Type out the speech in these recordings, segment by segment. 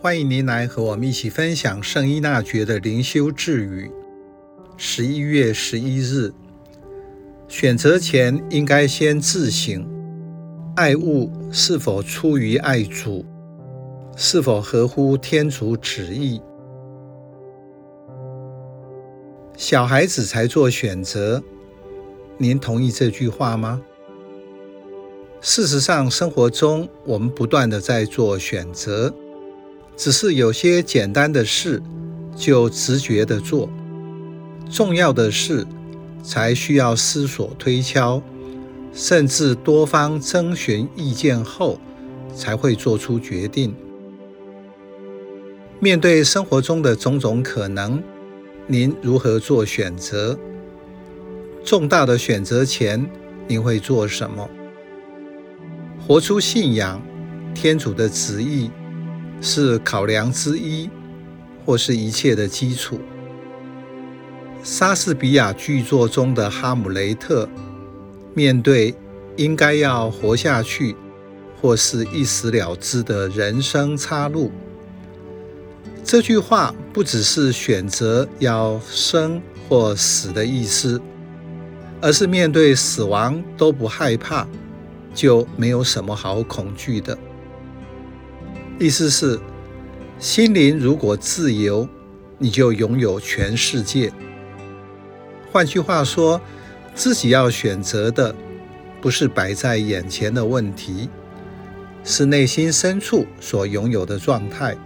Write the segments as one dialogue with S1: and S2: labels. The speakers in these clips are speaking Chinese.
S1: 欢迎您来和我们一起分享圣依纳爵的灵修智语。十一月十一日，选择前应该先自省，爱物是否出于爱主，是否合乎天主旨意。小孩子才做选择，您同意这句话吗？事实上，生活中我们不断的在做选择。只是有些简单的事就直觉地做，重要的事才需要思索推敲，甚至多方征询意见后才会做出决定。面对生活中的种种可能，您如何做选择？重大的选择前，您会做什么？活出信仰，天主的旨意。是考量之一，或是一切的基础。莎士比亚剧作中的哈姆雷特，面对应该要活下去，或是一死了之的人生岔路，这句话不只是选择要生或死的意思，而是面对死亡都不害怕，就没有什么好恐惧的。意思是，心灵如果自由，你就拥有全世界。换句话说，自己要选择的，不是摆在眼前的问题，是内心深处所拥有的状态。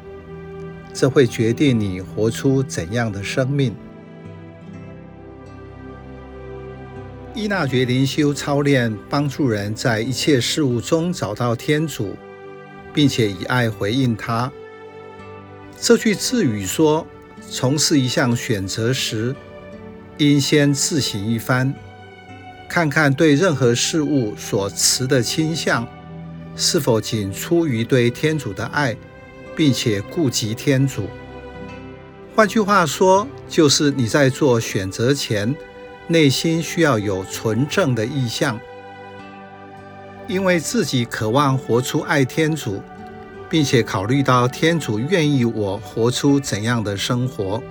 S1: 这会决定你活出怎样的生命。伊纳爵灵修操练，帮助人在一切事物中找到天主。并且以爱回应他。这句智语说：从事一项选择时，应先自省一番，看看对任何事物所持的倾向，是否仅出于对天主的爱，并且顾及天主。换句话说，就是你在做选择前，内心需要有纯正的意向。因为自己渴望活出爱天主，并且考虑到天主愿意我活出怎样的生活，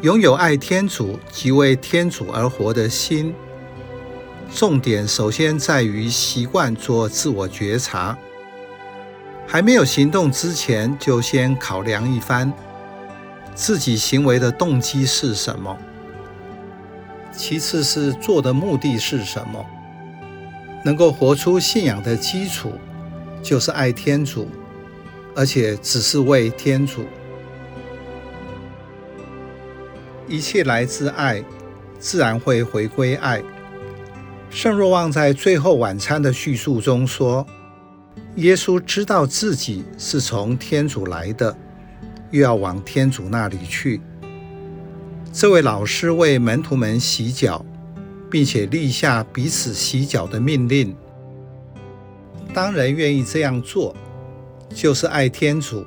S1: 拥有爱天主及为天主而活的心。重点首先在于习惯做自我觉察，还没有行动之前，就先考量一番自己行为的动机是什么。其次是做的目的是什么？能够活出信仰的基础，就是爱天主，而且只是为天主。一切来自爱，自然会回归爱。圣若望在最后晚餐的叙述中说：“耶稣知道自己是从天主来的，又要往天主那里去。”这位老师为门徒们洗脚，并且立下彼此洗脚的命令。当人愿意这样做，就是爱天主，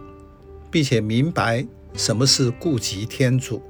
S1: 并且明白什么是顾及天主。